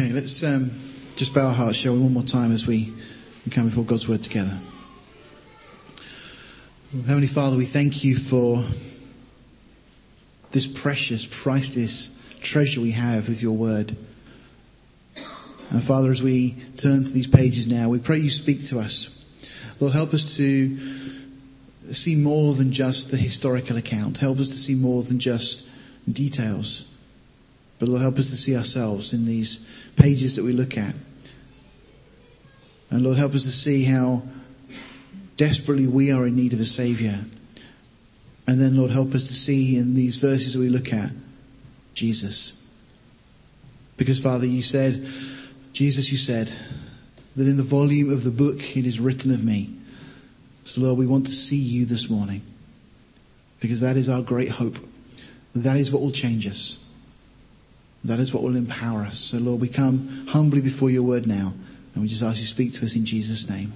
Okay, let's um, just bow our hearts, we, one more time as we come before God's word together. Heavenly Father, we thank you for this precious, priceless treasure we have with your word. And Father, as we turn to these pages now, we pray you speak to us. Lord, help us to see more than just the historical account. Help us to see more than just details. But Lord, help us to see ourselves in these pages that we look at. And Lord, help us to see how desperately we are in need of a Saviour. And then, Lord, help us to see in these verses that we look at Jesus. Because, Father, you said, Jesus, you said that in the volume of the book it is written of me. So, Lord, we want to see you this morning because that is our great hope. That is what will change us. That is what will empower us. So, Lord, we come humbly before your word now, and we just ask you to speak to us in Jesus' name.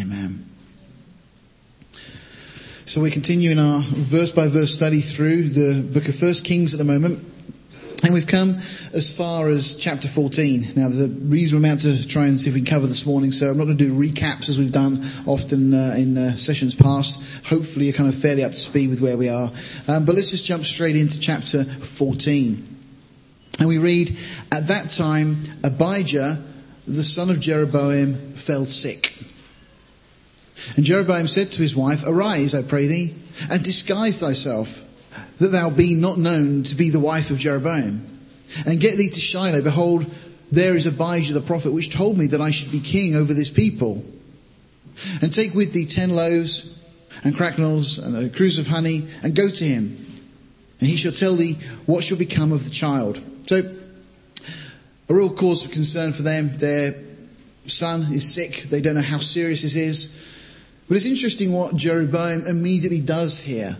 Amen. So we continue in our verse by verse study through the book of First Kings at the moment. And we've come as far as chapter 14. Now, there's a reasonable amount to try and see if we can cover this morning, so I'm not going to do recaps as we've done often uh, in uh, sessions past. Hopefully, you're kind of fairly up to speed with where we are. Um, but let's just jump straight into chapter 14. And we read, At that time, Abijah, the son of Jeroboam, fell sick. And Jeroboam said to his wife, Arise, I pray thee, and disguise thyself, that thou be not known to be the wife of Jeroboam. And get thee to Shiloh. Behold, there is Ahijah the prophet, which told me that I should be king over this people. And take with thee ten loaves and cracknels and a cruse of honey, and go to him. And he shall tell thee what shall become of the child. So, a real cause of concern for them. Their son is sick. They don't know how serious this is. But it's interesting what Jeroboam immediately does here.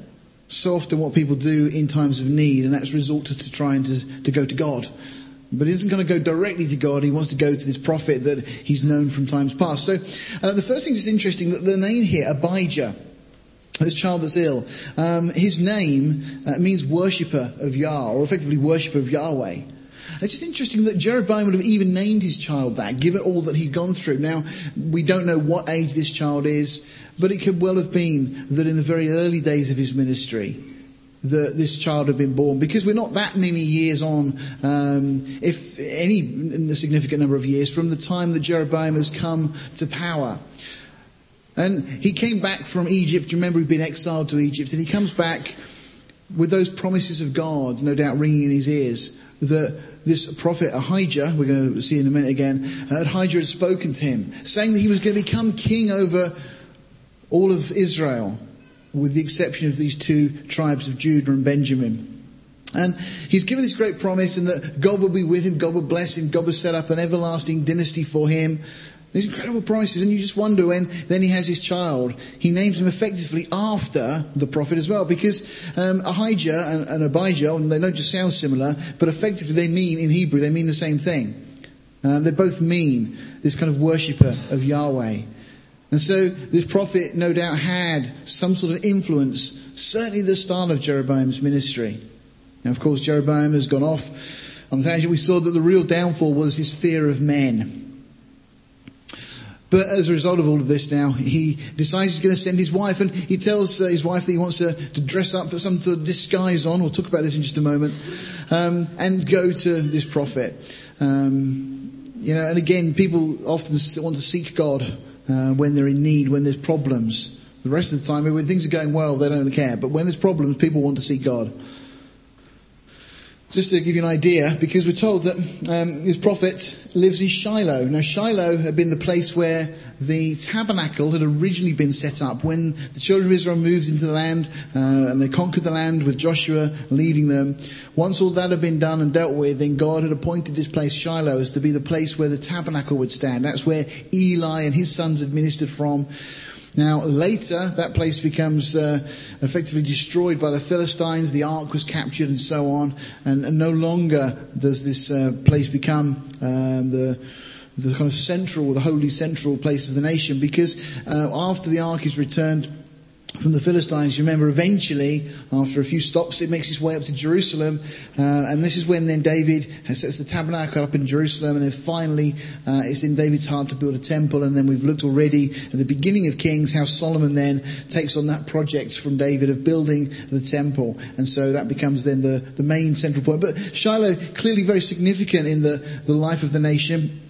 So often what people do in times of need, and that's resorted to trying to, to go to God. But he isn't going to go directly to God. He wants to go to this prophet that he's known from times past. So uh, the first thing that's interesting that the name here, Abijah, this child that's ill, um, his name uh, means worshipper of Yah, or effectively worshipper of Yahweh. It's just interesting that Jeroboam would have even named his child that, given all that he'd gone through. Now, we don't know what age this child is, but it could well have been that in the very early days of his ministry, that this child had been born because we're not that many years on, um, if any a significant number of years, from the time that Jeroboam has come to power. And he came back from Egypt. Remember, he'd been exiled to Egypt, and he comes back with those promises of God, no doubt ringing in his ears, that this prophet Ahijah, we're going to see in a minute again, uh, Ahijah had spoken to him, saying that he was going to become king over all of Israel, with the exception of these two tribes of Judah and Benjamin. And he's given this great promise, and that God will be with him, God will bless him, God will set up an everlasting dynasty for him. These incredible promises, and you just wonder when then he has his child, he names him effectively after the prophet as well, because um, Ahijah and, and Abijah, and they don't just sound similar, but effectively they mean in Hebrew they mean the same thing. Um, they both mean this kind of worshipper of Yahweh. And so this prophet no doubt had some sort of influence, certainly the start of Jeroboam's ministry. Now, of course, Jeroboam has gone off on the tangent. We saw that the real downfall was his fear of men. But as a result of all of this now, he decides he's going to send his wife, and he tells uh, his wife that he wants her to dress up, put some sort of disguise on. We'll talk about this in just a moment, um, and go to this prophet. Um, you know, and again, people often want to seek God uh, when they're in need, when there's problems. The rest of the time, when things are going well, they don't care. But when there's problems, people want to seek God. Just to give you an idea, because we're told that um, this prophet lives in Shiloh. Now, Shiloh had been the place where the tabernacle had originally been set up when the children of Israel moved into the land uh, and they conquered the land with Joshua leading them. Once all that had been done and dealt with, then God had appointed this place, Shiloh, as to be the place where the tabernacle would stand. That's where Eli and his sons administered from. Now, later, that place becomes uh, effectively destroyed by the Philistines. The ark was captured and so on. And, and no longer does this uh, place become um, the, the kind of central, the holy central place of the nation, because uh, after the ark is returned, from the Philistines. You remember, eventually, after a few stops, it makes its way up to Jerusalem, uh, and this is when then David sets the tabernacle up in Jerusalem, and then finally, uh, it's in David's heart to build a temple. And then we've looked already at the beginning of Kings how Solomon then takes on that project from David of building the temple, and so that becomes then the, the main central point. But Shiloh clearly very significant in the, the life of the nation.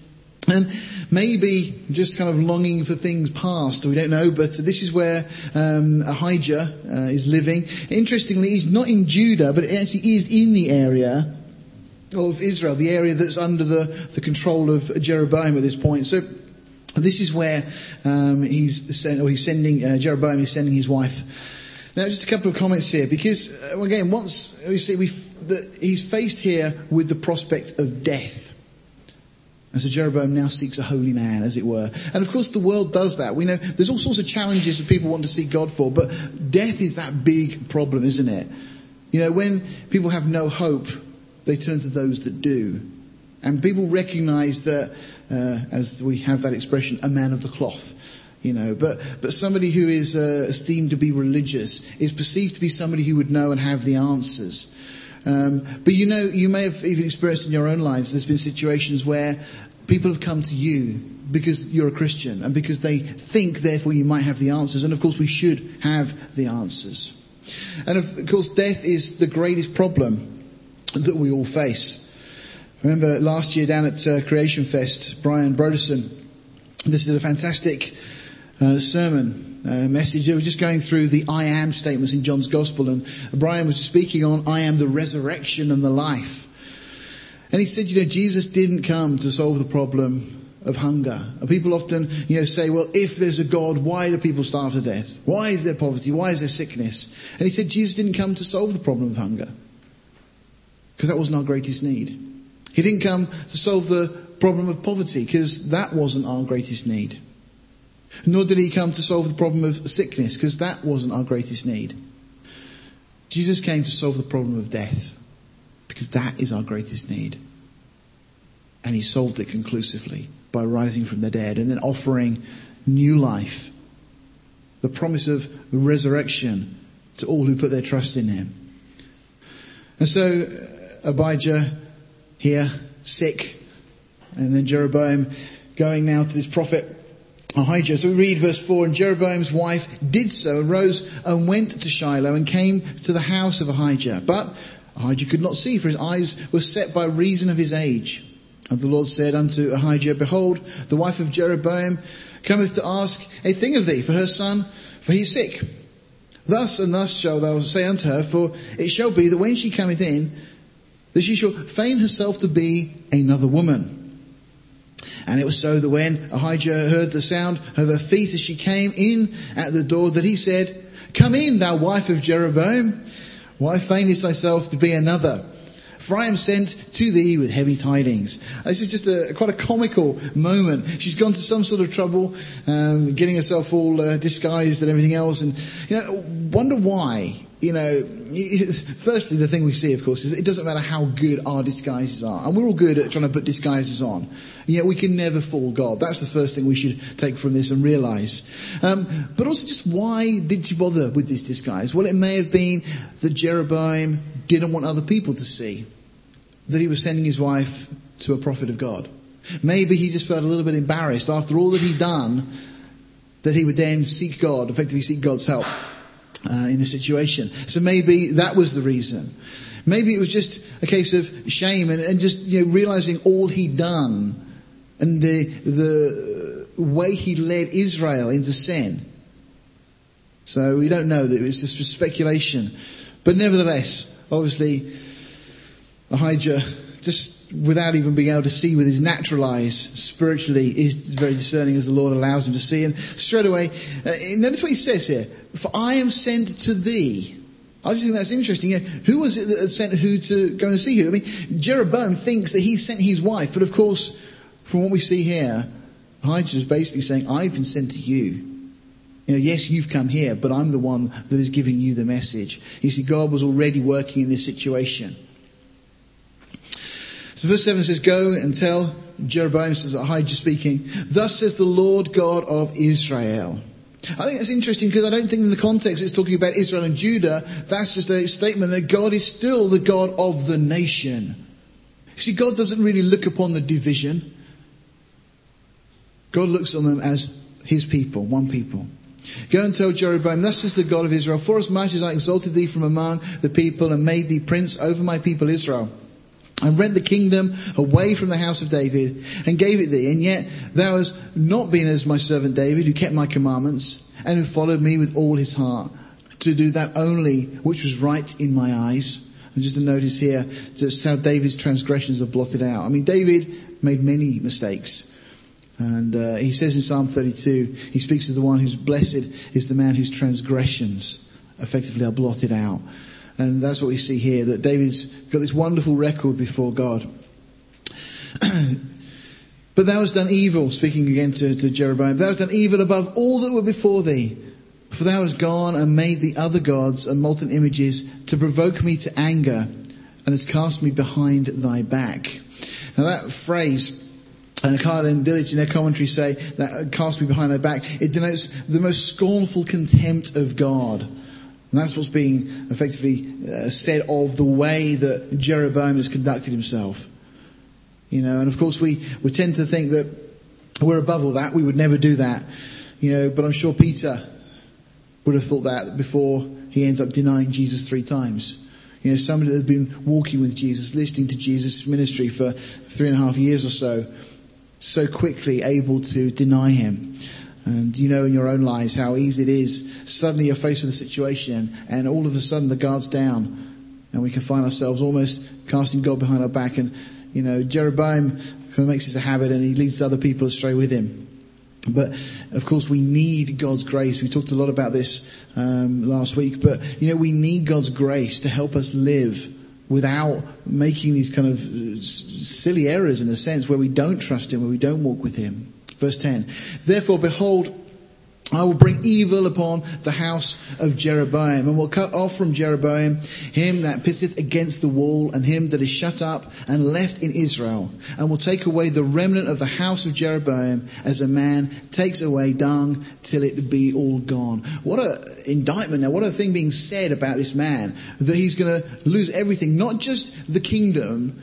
And maybe just kind of longing for things past, we don't know, but this is where um, Ahijah uh, is living. Interestingly, he's not in Judah, but it actually is in the area of Israel, the area that's under the, the control of Jeroboam at this point. So this is where um, he's, send, or he's sending, uh, Jeroboam is sending his wife. Now, just a couple of comments here, because uh, again, once we see we he's faced here with the prospect of death. And so Jeroboam now seeks a holy man, as it were. And of course, the world does that. We know there's all sorts of challenges that people want to seek God for, but death is that big problem, isn't it? You know, when people have no hope, they turn to those that do. And people recognize that, uh, as we have that expression, a man of the cloth. You know, but, but somebody who is uh, esteemed to be religious is perceived to be somebody who would know and have the answers. Um, but you know, you may have even experienced in your own lives, there's been situations where people have come to you because you're a Christian and because they think, therefore, you might have the answers. And of course, we should have the answers. And of course, death is the greatest problem that we all face. remember last year down at uh, Creation Fest, Brian Brodersen, this is a fantastic uh, sermon uh, message. They were just going through the I am statements in John's Gospel, and Brian was speaking on I am the resurrection and the life. And he said, you know, Jesus didn't come to solve the problem of hunger. And people often, you know, say, well, if there's a God, why do people starve to death? Why is there poverty? Why is there sickness? And he said, Jesus didn't come to solve the problem of hunger. Because that wasn't our greatest need. He didn't come to solve the problem of poverty, because that wasn't our greatest need. Nor did he come to solve the problem of sickness, because that wasn't our greatest need. Jesus came to solve the problem of death, because that is our greatest need. And he solved it conclusively by rising from the dead and then offering new life, the promise of resurrection to all who put their trust in him. And so Abijah here, sick, and then Jeroboam going now to this prophet Ahijah. So we read verse 4 And Jeroboam's wife did so and rose and went to Shiloh and came to the house of Ahijah. But Ahijah could not see, for his eyes were set by reason of his age. And the Lord said unto Ahijah, Behold, the wife of Jeroboam cometh to ask a thing of thee for her son, for he is sick. Thus and thus shalt thou say unto her, for it shall be that when she cometh in, that she shall feign herself to be another woman. And it was so that when Ahijah heard the sound of her feet as she came in at the door, that he said, Come in, thou wife of Jeroboam. Why feignest thyself to be another? For I am sent to thee with heavy tidings. This is just a quite a comical moment. She's gone to some sort of trouble, um, getting herself all uh, disguised and everything else, and you know, wonder why you know, firstly, the thing we see, of course, is it doesn't matter how good our disguises are. And we're all good at trying to put disguises on. Yet we can never fool God. That's the first thing we should take from this and realize. Um, but also, just why did you bother with this disguise? Well, it may have been that Jeroboam didn't want other people to see that he was sending his wife to a prophet of God. Maybe he just felt a little bit embarrassed after all that he'd done that he would then seek God, effectively seek God's help uh, in the situation. So maybe that was the reason. Maybe it was just a case of shame and, and just you know, realizing all he'd done and the, the way he led Israel into sin. So we don't know that it was just speculation. But nevertheless, obviously, Ahijah, just without even being able to see with his natural eyes, spiritually, is very discerning as the Lord allows him to see. And straight away, uh, notice what he says here. For I am sent to thee. I just think that's interesting. You know, who was it that sent who to go and see who? I mean, Jeroboam thinks that he sent his wife, but of course, from what we see here, Ahijah is basically saying, I've been sent to you. You know, yes, you've come here, but I'm the one that is giving you the message. You see, God was already working in this situation. So verse 7 says, Go and tell Jeroboam, says Ahijah speaking, Thus says the Lord God of Israel. I think that's interesting because I don't think in the context it's talking about Israel and Judah. That's just a statement that God is still the God of the nation. See, God doesn't really look upon the division. God looks on them as his people, one people. Go and tell Jeroboam, thus says the God of Israel, for as much as I exalted thee from among the people and made thee prince over my people Israel, and rent the kingdom away from the house of David and gave it thee. And yet thou hast not been as my servant David, who kept my commandments and who followed me with all his heart to do that only which was right in my eyes. And just to notice here just how David's transgressions are blotted out. I mean, David made many mistakes. And uh, he says in Psalm 32, he speaks of the one who's blessed is the man whose transgressions effectively are blotted out. And that's what we see here, that David's got this wonderful record before God. but thou hast done evil, speaking again to, to Jeroboam, thou hast done evil above all that were before thee. For thou hast gone and made the other gods and molten images to provoke me to anger and hast cast me behind thy back. Now that phrase, uh, and Keil and Delitzsch in their commentary say that cast me behind their back. It denotes the most scornful contempt of God. And that's what's being effectively uh, said of the way that Jeroboam has conducted himself. You know, and of course we, we tend to think that we're above all that. We would never do that. You know, but I'm sure Peter would have thought that before he ends up denying Jesus three times. You know, somebody that's been walking with Jesus, listening to Jesus' ministry for three and a half years or so, so quickly able to deny him. And you know in your own lives how easy it is. Suddenly you're faced with a situation and all of a sudden the guard's down and we can find ourselves almost casting God behind our back. And, you know, Jeroboam makes this a habit and he leads other people astray with him. But of course, we need God's grace. We talked a lot about this um, last week. But you know, we need God's grace to help us live without making these kind of silly errors in a sense where we don't trust Him, where we don't walk with Him. Verse 10. Therefore, behold, I will bring evil upon the house of Jeroboam, and will cut off from Jeroboam him that pisseth against the wall, and him that is shut up and left in Israel, and will take away the remnant of the house of Jeroboam, as a man takes away dung till it be all gone. What a indictment now! What a thing being said about this man that he's going to lose everything, not just the kingdom,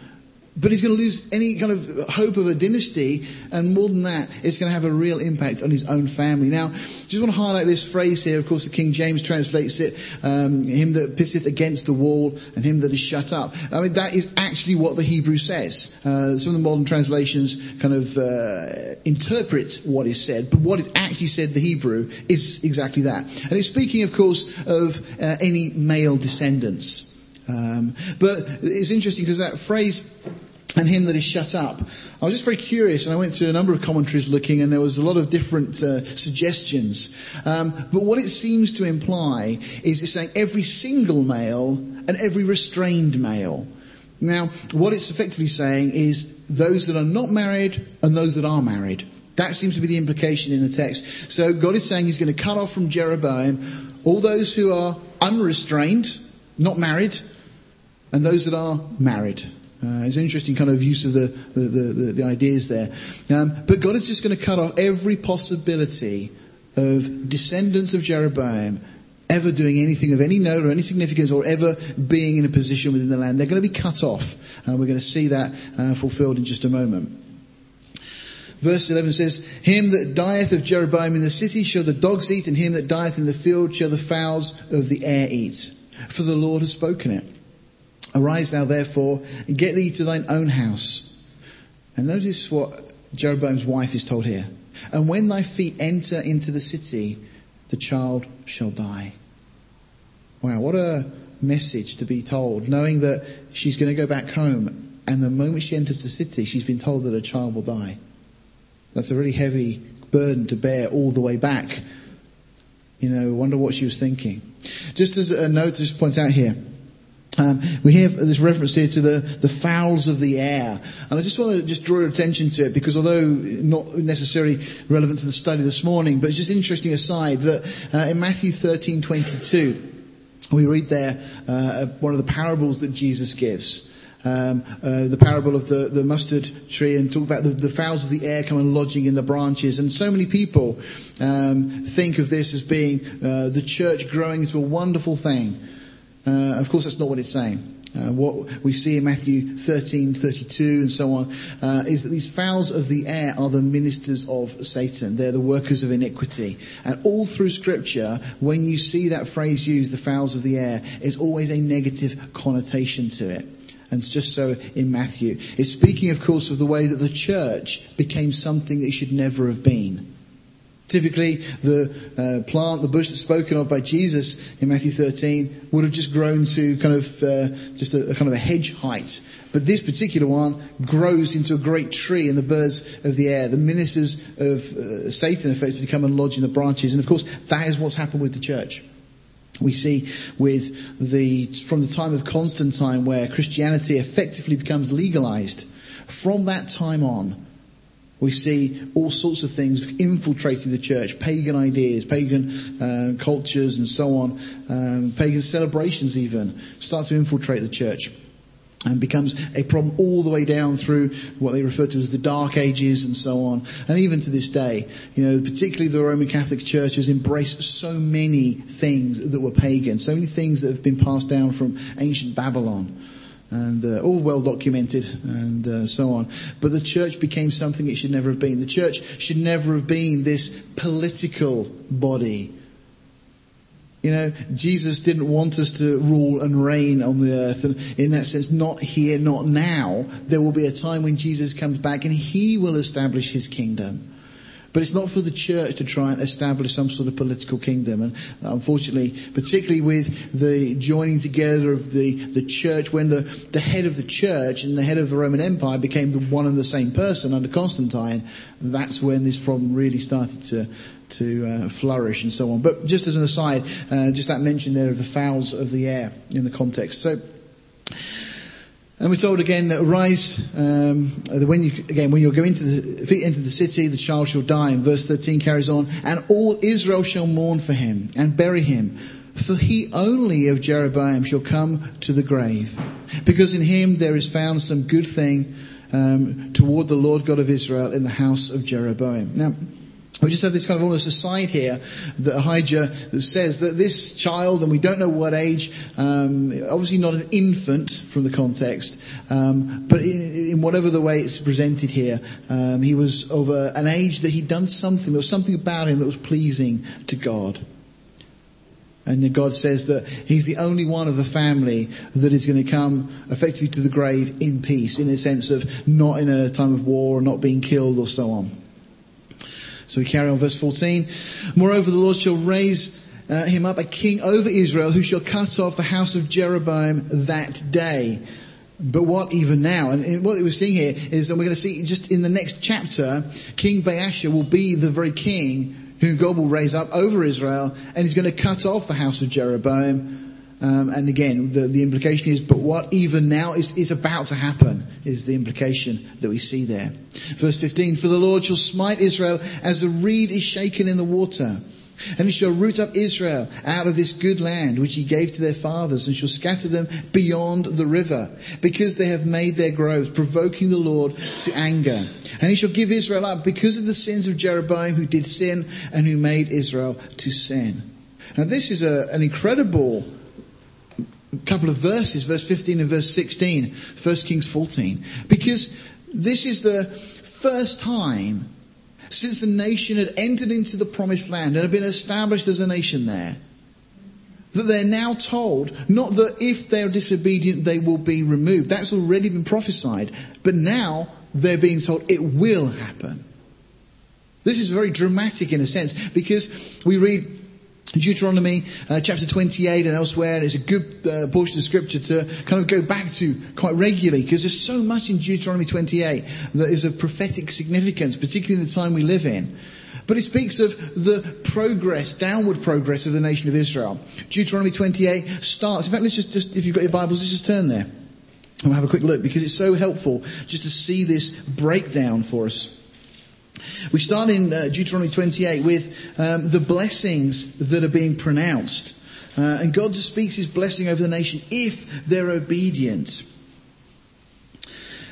but he's going to lose any kind of hope of a dynasty, and more than that, it's going to have a real impact on his own family. Now, just want to highlight this phrase here. Of course, the King James translates it, um, him that pisseth against the wall, and him that is shut up. I mean, that is actually what the Hebrew says. Uh, some of the modern translations kind of uh, interpret what is said, but what is actually said the Hebrew is exactly that. And it's speaking, of course, of uh, any male descendants. Um, but it's interesting because that phrase, and him that is shut up. I was just very curious, and I went through a number of commentaries looking, and there was a lot of different uh, suggestions. Um, but what it seems to imply is it's saying every single male and every restrained male. Now, what it's effectively saying is those that are not married and those that are married. That seems to be the implication in the text. So God is saying He's going to cut off from Jeroboam all those who are unrestrained, not married, and those that are married. Uh, it's an interesting kind of use of the, the, the, the ideas there. Um, but God is just going to cut off every possibility of descendants of Jeroboam ever doing anything of any note or any significance or ever being in a position within the land. They're going to be cut off. And we're going to see that uh, fulfilled in just a moment. Verse 11 says, Him that dieth of Jeroboam in the city shall the dogs eat, and him that dieth in the field shall the fowls of the air eat. For the Lord has spoken it. Arise thou therefore, and get thee to thine own house. And notice what Jeroboam's wife is told here. And when thy feet enter into the city, the child shall die. Wow, what a message to be told, knowing that she's going to go back home, and the moment she enters the city, she's been told that her child will die. That's a really heavy burden to bear all the way back. You know, wonder what she was thinking. Just as a note just point out here, um, we have this reference here to the, the fowls of the air. And I just want to just draw your attention to it because although not necessarily relevant to the study this morning, but it's just interesting aside that uh, in Matthew 13, 22, we read there uh, one of the parables that Jesus gives. um, uh, the parable of the, the mustard tree and talk about the, the fowls of the air coming lodging in the branches. And so many people um, think of this as being uh, the church growing into a wonderful thing. Uh, of course, that's not what it's saying. Uh, what we see in Matthew 13, 32 and so on, uh, is that these fowls of the air are the ministers of Satan. They're the workers of iniquity. And all through scripture, when you see that phrase used, the fowls of the air, is always a negative connotation to it. And it's just so in Matthew. It's speaking, of course, of the way that the church became something it should never have been. Typically, the uh, plant, the bush that's spoken of by Jesus in Matthew 13 would have just grown to kind of uh, just a, a, kind of a hedge height. But this particular one grows into a great tree, and the birds of the air, the ministers of uh, Satan, effectively come and lodge in the branches. And of course, that is what's happened with the church. We see with the from the time of Constantine, where Christianity effectively becomes legalized. From that time on, we see all sorts of things infiltrating the church, pagan ideas, pagan uh, cultures, and so on, um, pagan celebrations even start to infiltrate the church and becomes a problem all the way down through what they refer to as the Dark Ages and so on. And even to this day, you know, particularly the Roman Catholic Church has embraced so many things that were pagan, so many things that have been passed down from ancient Babylon and uh, all well documented and uh, so on. But the church became something it should never have been. The church should never have been this political body. You know, Jesus didn't want us to rule and reign on the earth, and in that sense, not here, not now. There will be a time when Jesus comes back and he will establish his kingdom. But it's not for the church to try and establish some sort of political kingdom. And unfortunately, particularly with the joining together of the, the church, when the, the head of the church and the head of the Roman Empire became the one and the same person under Constantine, that's when this problem really started to, to uh, flourish and so on. But just as an aside, uh, just that mention there of the fowls of the air in the context. So, and we're told again, rise, um, when you, again, when you go into the, into the city, the child shall die. And verse 13 carries on, and all Israel shall mourn for him and bury him. For he only of Jeroboam shall come to the grave. Because in him there is found some good thing um, toward the Lord God of Israel in the house of Jeroboam. Now, we just have this kind of almost aside here that Ahijah says that this child, and we don't know what age, um, obviously not an infant from the context, um, but in, in, whatever the way it's presented here, um, he was of a, an age that he'd done something, there was something about him that was pleasing to God. And God says that he's the only one of the family that is going to come effectively to the grave in peace, in a sense of not in a time of war or not being killed or so on. So we carry on verse 14. Moreover, the Lord shall raise uh, him up a king over Israel who shall cut off the house of Jeroboam that day. But what even now? And what we're seeing here is, and we're going to see just in the next chapter, King Baasha will be the very king whom God will raise up over Israel, and he's going to cut off the house of Jeroboam um, and again, the, the implication is, but what even now is, is about to happen is the implication that we see there. Verse 15, for the Lord shall smite Israel as a reed is shaken in the water. And he shall root up Israel out of this good land which he gave to their fathers, and shall scatter them beyond the river, because they have made their groves, provoking the Lord to anger. And he shall give Israel up because of the sins of Jeroboam, who did sin and who made Israel to sin. Now, this is a, an incredible couple of verses, verse 15 and verse 16, 1 Kings 14. Because this is the first time since the nation had entered into the promised land and had been established as a nation there that they're now told not that if they're disobedient they will be removed. That's already been prophesied. But now they're being told it will happen. This is very dramatic in a sense because we read Deuteronomy uh, chapter 28 and elsewhere, it's a good uh, portion of scripture to kind of go back to quite regularly because there's so much in Deuteronomy 28 that is of prophetic significance, particularly in the time we live in. But it speaks of the progress, downward progress of the nation of Israel. Deuteronomy 28 starts, in fact, let's just, just if you've got your Bibles, let's just turn there. And we'll have a quick look because it's so helpful just to see this breakdown for us. We start in uh, Deuteronomy 28 with um, the blessings that are being pronounced. Uh, and God just speaks his blessing over the nation if they're obedient.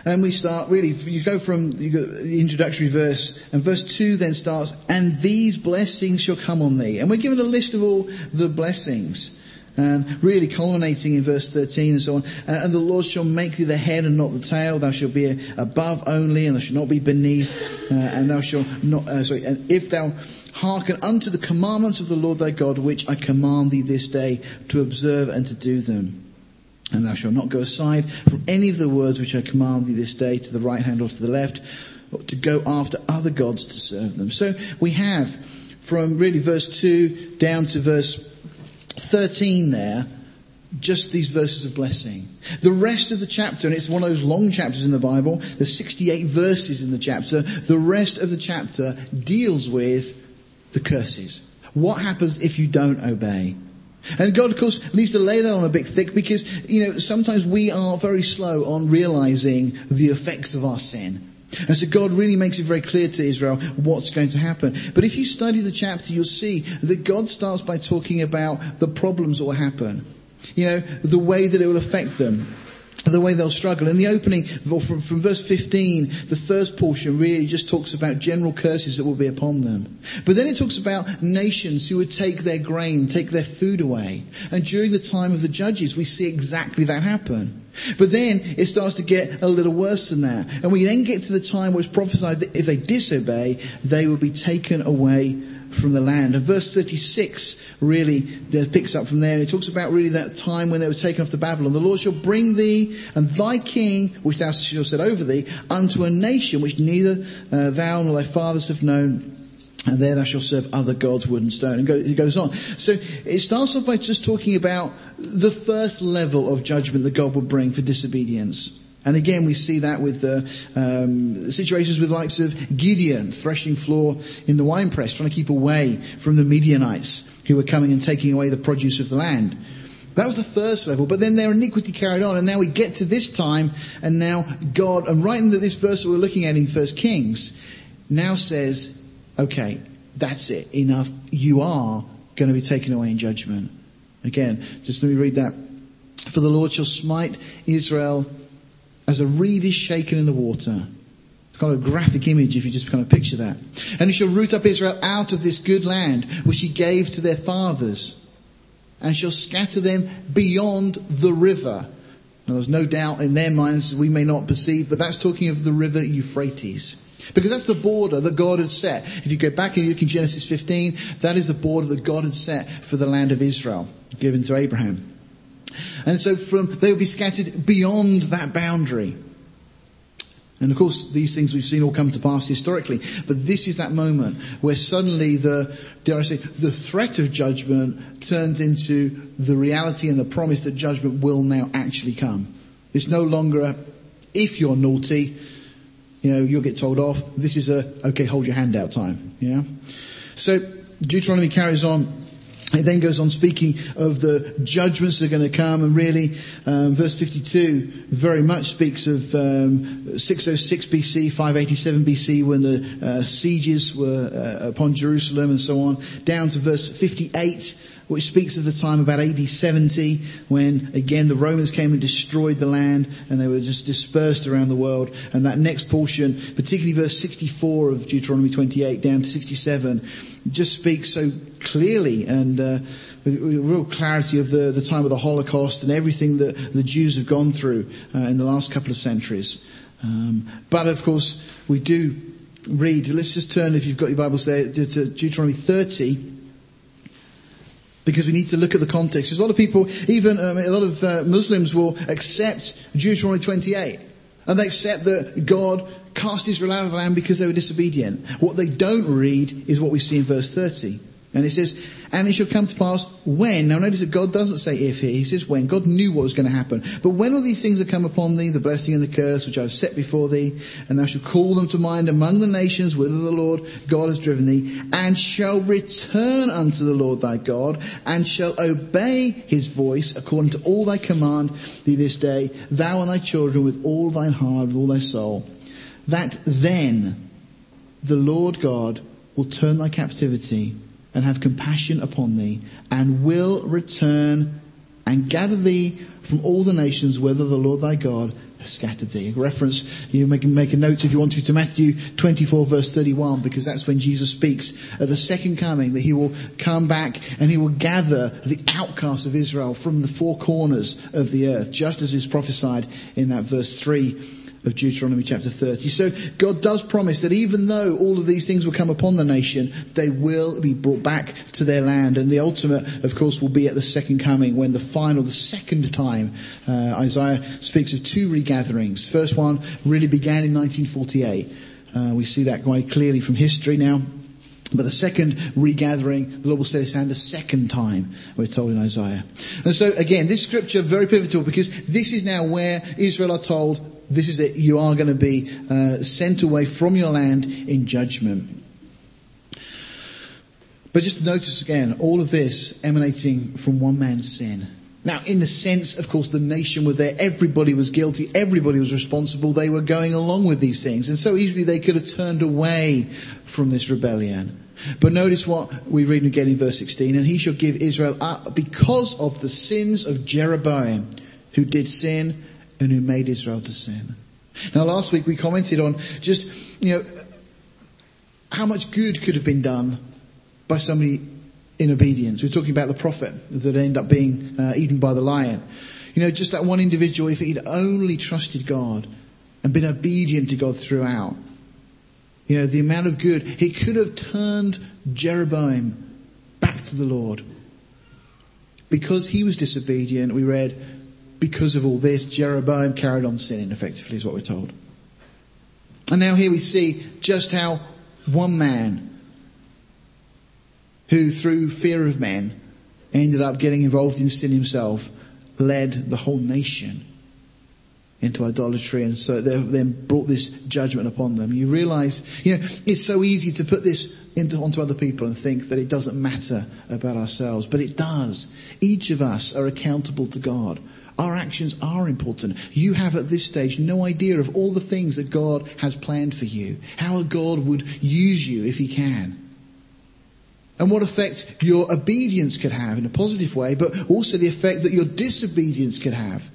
And we start really, you go from you go, the introductory verse, and verse 2 then starts, and these blessings shall come on thee. And we're given a list of all the blessings. And really culminating in verse 13 and so on. Uh, and the Lord shall make thee the head and not the tail. Thou shalt be above only, and thou shalt not be beneath. Uh, and thou shalt not, uh, sorry, and if thou hearken unto the commandments of the Lord thy God, which I command thee this day to observe and to do them. And thou shalt not go aside from any of the words which I command thee this day to the right hand or to the left, to go after other gods to serve them. So we have from really verse 2 down to verse 13 there, just these verses of blessing. The rest of the chapter, and it's one of those long chapters in the Bible, there's 68 verses in the chapter, the rest of the chapter deals with the curses. What happens if you don't obey? And God, of course, needs to lay that on a bit thick because, you know, sometimes we are very slow on realizing the effects of our sin. And so God really makes it very clear to Israel what's going to happen. But if you study the chapter, you'll see that God starts by talking about the problems that will happen. You know, the way that it will affect them the way they'll struggle. In the opening, from, from verse 15, the first portion really just talks about general curses that will be upon them. But then it talks about nations who would take their grain, take their food away. And during the time of the judges, we see exactly that happen. But then it starts to get a little worse than that. And we then get to the time where it's prophesied that if they disobey, they will be taken away from the land. And verse 36 really picks up from there. It talks about really that time when they were taken off to Babylon. The Lord shall bring thee and thy king, which thou shalt set over thee, unto a nation which neither uh, thou nor thy fathers have known. And there thou shalt serve other gods, wood and stone. And it goes on. So it starts off by just talking about the first level of judgment that God will bring for disobedience. And again, we see that with the um, situations with the likes of Gideon threshing floor in the winepress, trying to keep away from the Midianites who were coming and taking away the produce of the land. That was the first level, but then their iniquity carried on, and now we get to this time, and now God, and right into this verse that we're looking at in First Kings, now says, okay, that's it, enough. You are going to be taken away in judgment. Again, just let me read that. For the Lord shall smite Israel as a reed is shaken in the water. It's kind of a graphic image if you just kind of picture that. And he shall root up Israel out of this good land which he gave to their fathers and shall scatter them beyond the river. Now, there's no doubt in their minds we may not perceive, but that's talking of the river Euphrates. Because that's the border that God had set. If you go back and you look in Genesis 15, that is the border that God had set for the land of Israel, given to Abraham. And so from, they will be scattered beyond that boundary. And of course, these things we've seen all come to pass historically. But this is that moment where suddenly the, dare I say, the threat of judgment turns into the reality and the promise that judgment will now actually come. It's no longer a, if you're naughty, you know, you'll get told off. This is a, okay, hold your hand out time. Yeah? So, Deuteronomy carries on it then goes on speaking of the judgments that are going to come, and really, um, verse 52 very much speaks of um, 606 BC, 587 BC, when the uh, sieges were uh, upon Jerusalem, and so on, down to verse 58, which speaks of the time about AD 70, when again the Romans came and destroyed the land, and they were just dispersed around the world. And that next portion, particularly verse 64 of Deuteronomy 28 down to 67, just speaks so clearly and uh, with, with, real clarity of the, the time of the Holocaust and everything that the Jews have gone through uh, in the last couple of centuries. Um, but of course, we do read, let's just turn, if you've got your Bibles there, to, Deuteronomy 30 because we need to look at the context. There's a lot of people, even um, a lot of uh, Muslims will accept Deuteronomy 28. And they accept that God cast Israel out of the land because they were disobedient. What they don't read is what we see in verse 30. And it says, and it shall come to pass when. Now notice that God doesn't say if here, he says when. God knew what was going to happen. But when all these things have come upon thee, the blessing and the curse which I have set before thee, and thou shalt call them to mind among the nations whither the Lord God has driven thee, and shall return unto the Lord thy God, and shall obey his voice according to all thy command thee this day, thou and thy children with all thine heart, with all thy soul, that then the Lord God will turn thy captivity and have compassion upon thee, and will return and gather thee from all the nations whither the Lord thy God has scattered thee. Reference, you make, make a note if you want to, to Matthew 24 verse 31, because that's when Jesus speaks at the second coming, that he will come back and he will gather the outcasts of Israel from the four corners of the earth, just as is prophesied in that verse 3 of Deuteronomy chapter 30. So God does promise that even though all of these things will come upon the nation, they will be brought back to their land. And the ultimate, of course, will be at the second coming when the final, the second time, uh, Isaiah speaks of two regatherings. First one really began in 1948. Uh, we see that quite clearly from history now. But the second regathering, the Lord will set his hand a second time, we're told in Isaiah. And so again, this scripture very pivotal because this is now where Israel are told, this is it. You are going to be uh, sent away from your land in judgment. But just notice again, all of this emanating from one man's sin. Now, in the sense, of course, the nation were there. Everybody was guilty. Everybody was responsible. They were going along with these things. And so easily they could have turned away from this rebellion. But notice what we read again in verse 16. And he shall give Israel up because of the sins of Jeroboam, who did sin and who made Israel to sin. Now, last week we commented on just, you know, how much good could have been done by somebody in obedience. We're talking about the prophet that ended up being uh, eaten by the lion. You know, just that one individual, if he'd only trusted God and been obedient to God throughout, you know, the amount of good, he could have turned Jeroboam back to the Lord. Because he was disobedient, we read, because of all this, Jeroboam carried on sinning, effectively, is what we're told. And now here we see just how one man, who through fear of men ended up getting involved in sin himself, led the whole nation into idolatry and so then brought this judgment upon them. You realize, you know, it's so easy to put this into, onto other people and think that it doesn't matter about ourselves, but it does. Each of us are accountable to God. Our actions are important. You have at this stage no idea of all the things that God has planned for you, how God would use you if He can. And what effect your obedience could have in a positive way, but also the effect that your disobedience could have.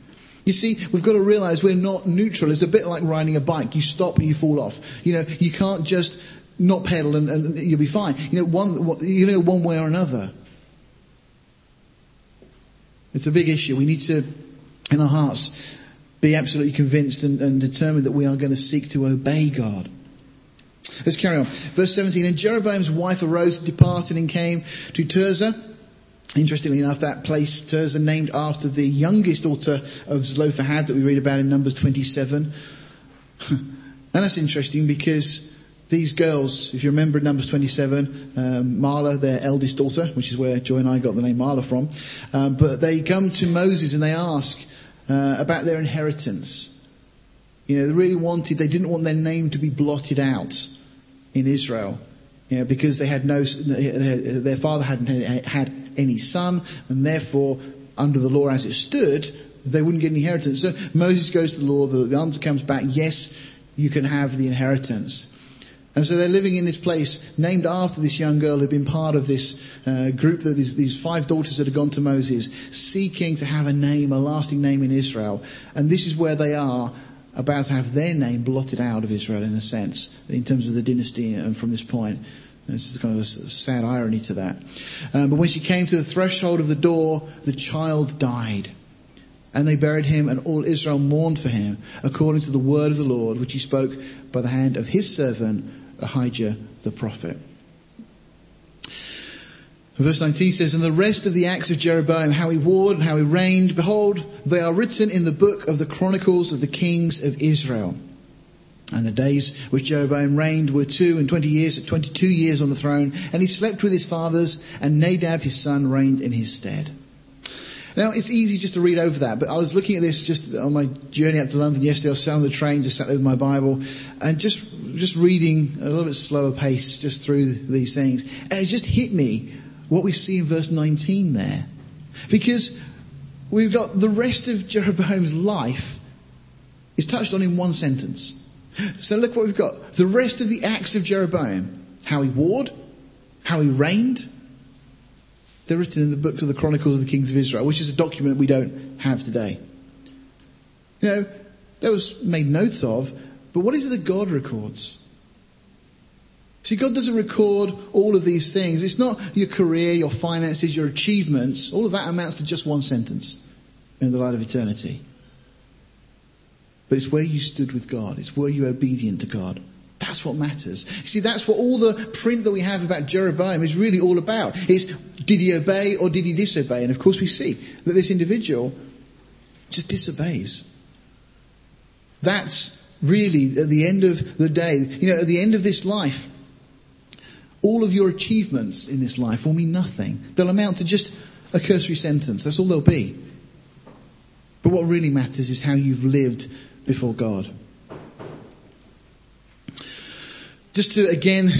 You see, we've got to realize we're not neutral. It's a bit like riding a bike. You stop and you fall off. You know, you can't just not pedal and, and you'll be fine. You know, one, you know, one way or another. It's a big issue. We need to in our hearts be absolutely convinced and, and determined that we are going to seek to obey God. Let's carry on. Verse 17. And Jeroboam's wife arose, departed, and came to Tirzah. Interestingly enough, that place, Tirzah, named after the youngest daughter of Zelophehad that we read about in Numbers 27. and that's interesting because these girls, if you remember Numbers 27, um, Mahlah, their eldest daughter, which is where Joy and I got the name Mahlah from, um, but they come to Moses and they ask, uh, about their inheritance. You know, they really wanted, they didn't want their name to be blotted out in Israel. You know, because they had no, their father hadn't had any son, and therefore, under the law as it stood, they wouldn't get an inheritance. So Moses goes to the law, the, the answer comes back, yes, you can have the inheritance. And so they're living in this place named after this young girl who'd been part of this uh, group, that these, these five daughters that had gone to Moses, seeking to have a name, a lasting name in Israel. And this is where they are about to have their name blotted out of Israel in a sense, in terms of the dynasty and from this point. This is kind of a sad irony to that. Um, but when she came to the threshold of the door, the child died. And they buried him, and all Israel mourned for him, according to the word of the Lord, which he spoke by the hand of his servant Ahijah the prophet. Verse 19 says, And the rest of the acts of Jeroboam, how he warred and how he reigned, behold, they are written in the book of the Chronicles of the Kings of Israel. And the days which Jeroboam reigned were two and twenty years, twenty two years on the throne, and he slept with his fathers, and Nadab his son reigned in his stead. Now, it's easy just to read over that, but I was looking at this just on my journey up to London yesterday. I was sat on the train, just sat there with my Bible, and just, just reading a little bit slower pace just through these things. And it just hit me what we see in verse 19 there. Because we've got the rest of Jeroboam's life is touched on in one sentence. So look what we've got. The rest of the acts of Jeroboam. How he warred, how he reigned, they're written in the books of the Chronicles of the Kings of Israel, which is a document we don't have today. You know, that was made notes of, but what is it that God records? See, God doesn't record all of these things. It's not your career, your finances, your achievements. All of that amounts to just one sentence in the light of eternity. But it's where you stood with God. It's where you obedient to God. That's what matters. You see, that's what all the print that we have about Jeroboam is really all about. Is did he obey or did he disobey? And of course we see that this individual just disobeys. That's really at the end of the day, you know, at the end of this life, all of your achievements in this life will mean nothing. They'll amount to just a cursory sentence. That's all they'll be. But what really matters is how you've lived before God. Just to again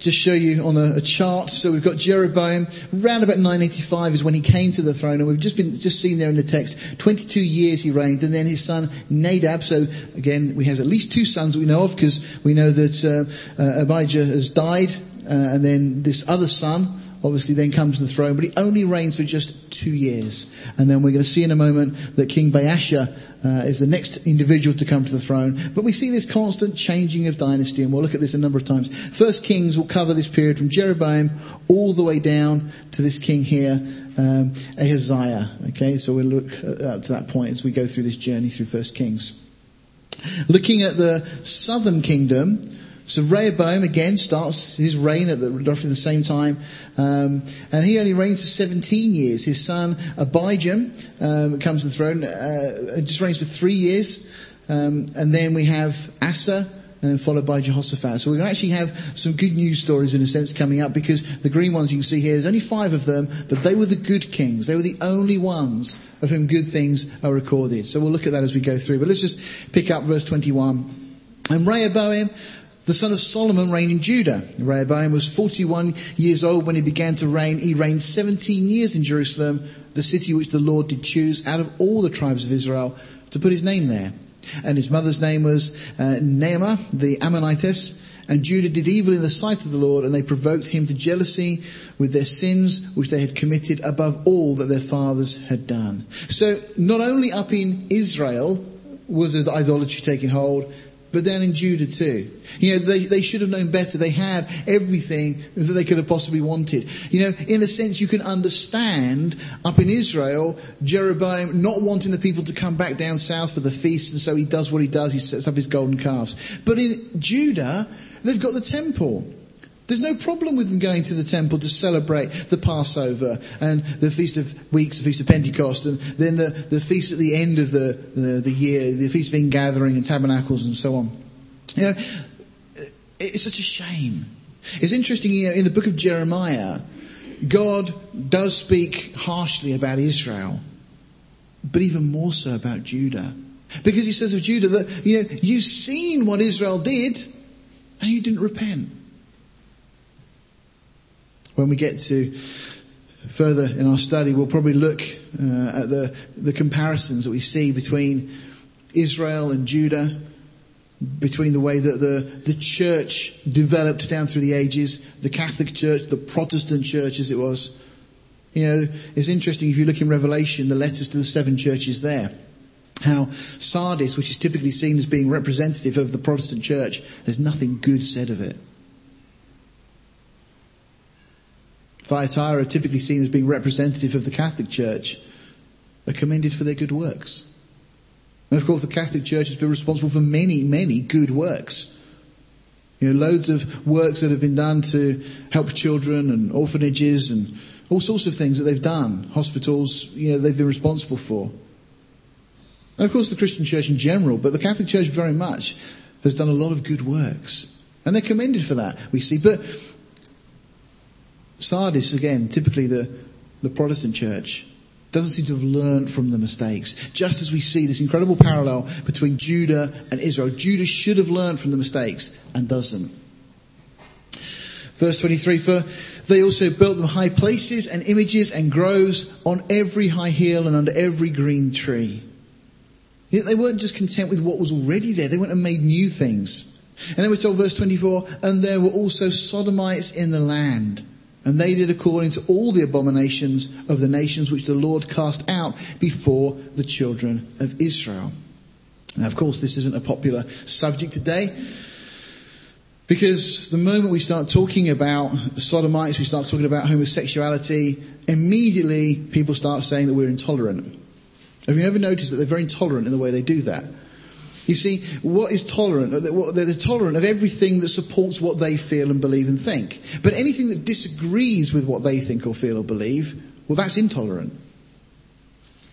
just show you on a, a, chart. So we've got Jeroboam. Around about 985 is when he came to the throne, and we've just been just seen there in the text. 22 years he reigned, and then his son Nadab. So again, we have at least two sons we know of because we know that uh, uh, Abijah has died, uh, and then this other son obviously then comes to the throne, but he only reigns for just two years. And then we're going to see in a moment that King Baasha uh, is the next individual to come to the throne. But we see this constant changing of dynasty, and we'll look at this a number of times. First Kings will cover this period from Jeroboam all the way down to this king here, um, Ahaziah. Okay, so we'll look up to that point as we go through this journey through First Kings. Looking at the southern kingdom, so Rehoboam again starts his reign at the, roughly the same time, um, and he only reigns for 17 years. His son Abijam um, comes to the throne, uh, just reigns for three years, um, and then we have Asa. And followed by Jehoshaphat. So we're going to actually have some good news stories in a sense coming up because the green ones you can see here, there's only five of them, but they were the good kings. They were the only ones of whom good things are recorded. So we'll look at that as we go through. But let's just pick up verse 21. And Rehoboam the son of Solomon reigned in Judah. Rehoboam was 41 years old when he began to reign. He reigned 17 years in Jerusalem, the city which the Lord did choose out of all the tribes of Israel to put his name there. And his mother's name was uh, Naamah, the Ammonitess. And Judah did evil in the sight of the Lord, and they provoked him to jealousy with their sins, which they had committed above all that their fathers had done. So, not only up in Israel was the idolatry taking hold, but down in Judah too. You know, they, they should have known better. They had everything that they could have possibly wanted. You know, in a sense, you can understand up in Israel, Jeroboam not wanting the people to come back down south for the feast, and so he does what he does. He sets up his golden calves. But in Judah, they've got the temple. There's no problem with them going to the temple to celebrate the Passover and the Feast of Weeks, the Feast of Pentecost, and then the, the feast at the end of the, the, the year, the Feast of Ingathering and Tabernacles and so on. You know, it's such a shame. It's interesting, you know, in the book of Jeremiah, God does speak harshly about Israel, but even more so about Judah. Because he says of Judah that, you know, you've seen what Israel did and you didn't repent when we get to further in our study, we'll probably look uh, at the, the comparisons that we see between Israel and Judah, between the way that the, the church developed down through the ages, the Catholic Church, the Protestant Church as it was. You know, it's interesting if you look in Revelation, the letters to the seven churches there, how Sardis, which is typically seen as being representative of the Protestant Church, there's nothing good said of it. Thyatira are typically seen as being representative of the Catholic Church, are commended for their good works. And of course, the Catholic Church has been responsible for many, many good works. You know, loads of works that have been done to help children and orphanages and all sorts of things that they've done. Hospitals, you know, they've been responsible for. And of course, the Christian Church in general, but the Catholic Church very much has done a lot of good works. And they're commended for that, we see. But Sardis, again, typically the, the Protestant church, doesn't seem to have learned from the mistakes. Just as we see this incredible parallel between Judah and Israel. Judah should have learned from the mistakes and doesn't. Verse 23, for they also built them high places and images and groves on every high hill and under every green tree. Yet they weren't just content with what was already there, they went and made new things. And then we're told, verse 24, and there were also sodomites in the land and they did according to all the abominations of the nations which the Lord cast out before the children of Israel. Now, of course, this isn't a popular subject today. Because the moment we start talking about sodomites, we start talking about homosexuality, immediately people start saying that we're intolerant. Have you ever noticed that they're very intolerant in the way they do that? You see, what is tolerant? They're tolerant of everything that supports what they feel and believe and think. But anything that disagrees with what they think or feel or believe, well, that's intolerant.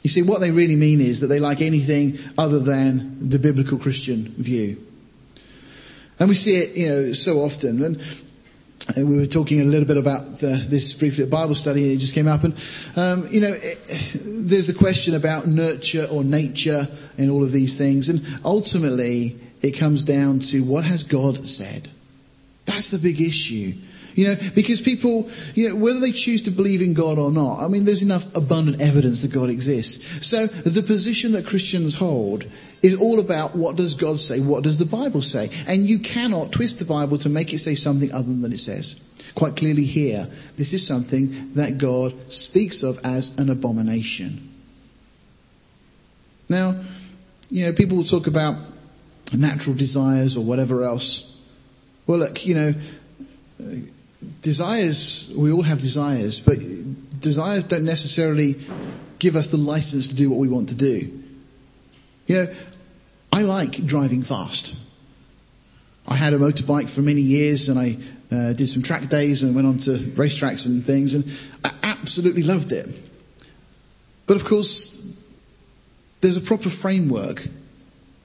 You see, what they really mean is that they like anything other than the biblical Christian view. And we see it, you know, so often. And we were talking a little bit about uh, this briefly at Bible study, and it just came up. And, um, you know, it, there's the question about nurture or nature and all of these things. And ultimately, it comes down to what has God said? That's the big issue. You know, because people, you know, whether they choose to believe in God or not, I mean, there's enough abundant evidence that God exists. So the position that Christians hold is all about what does God say, what does the Bible say. And you cannot twist the Bible to make it say something other than it says. Quite clearly here, this is something that God speaks of as an abomination. Now, you know, people will talk about natural desires or whatever else. Well, look, you know, desires, we all have desires, but desires don't necessarily give us the license to do what we want to do. You know, I like driving fast. I had a motorbike for many years and I uh, did some track days and went on to racetracks and things and I absolutely loved it. But of course, there's a proper framework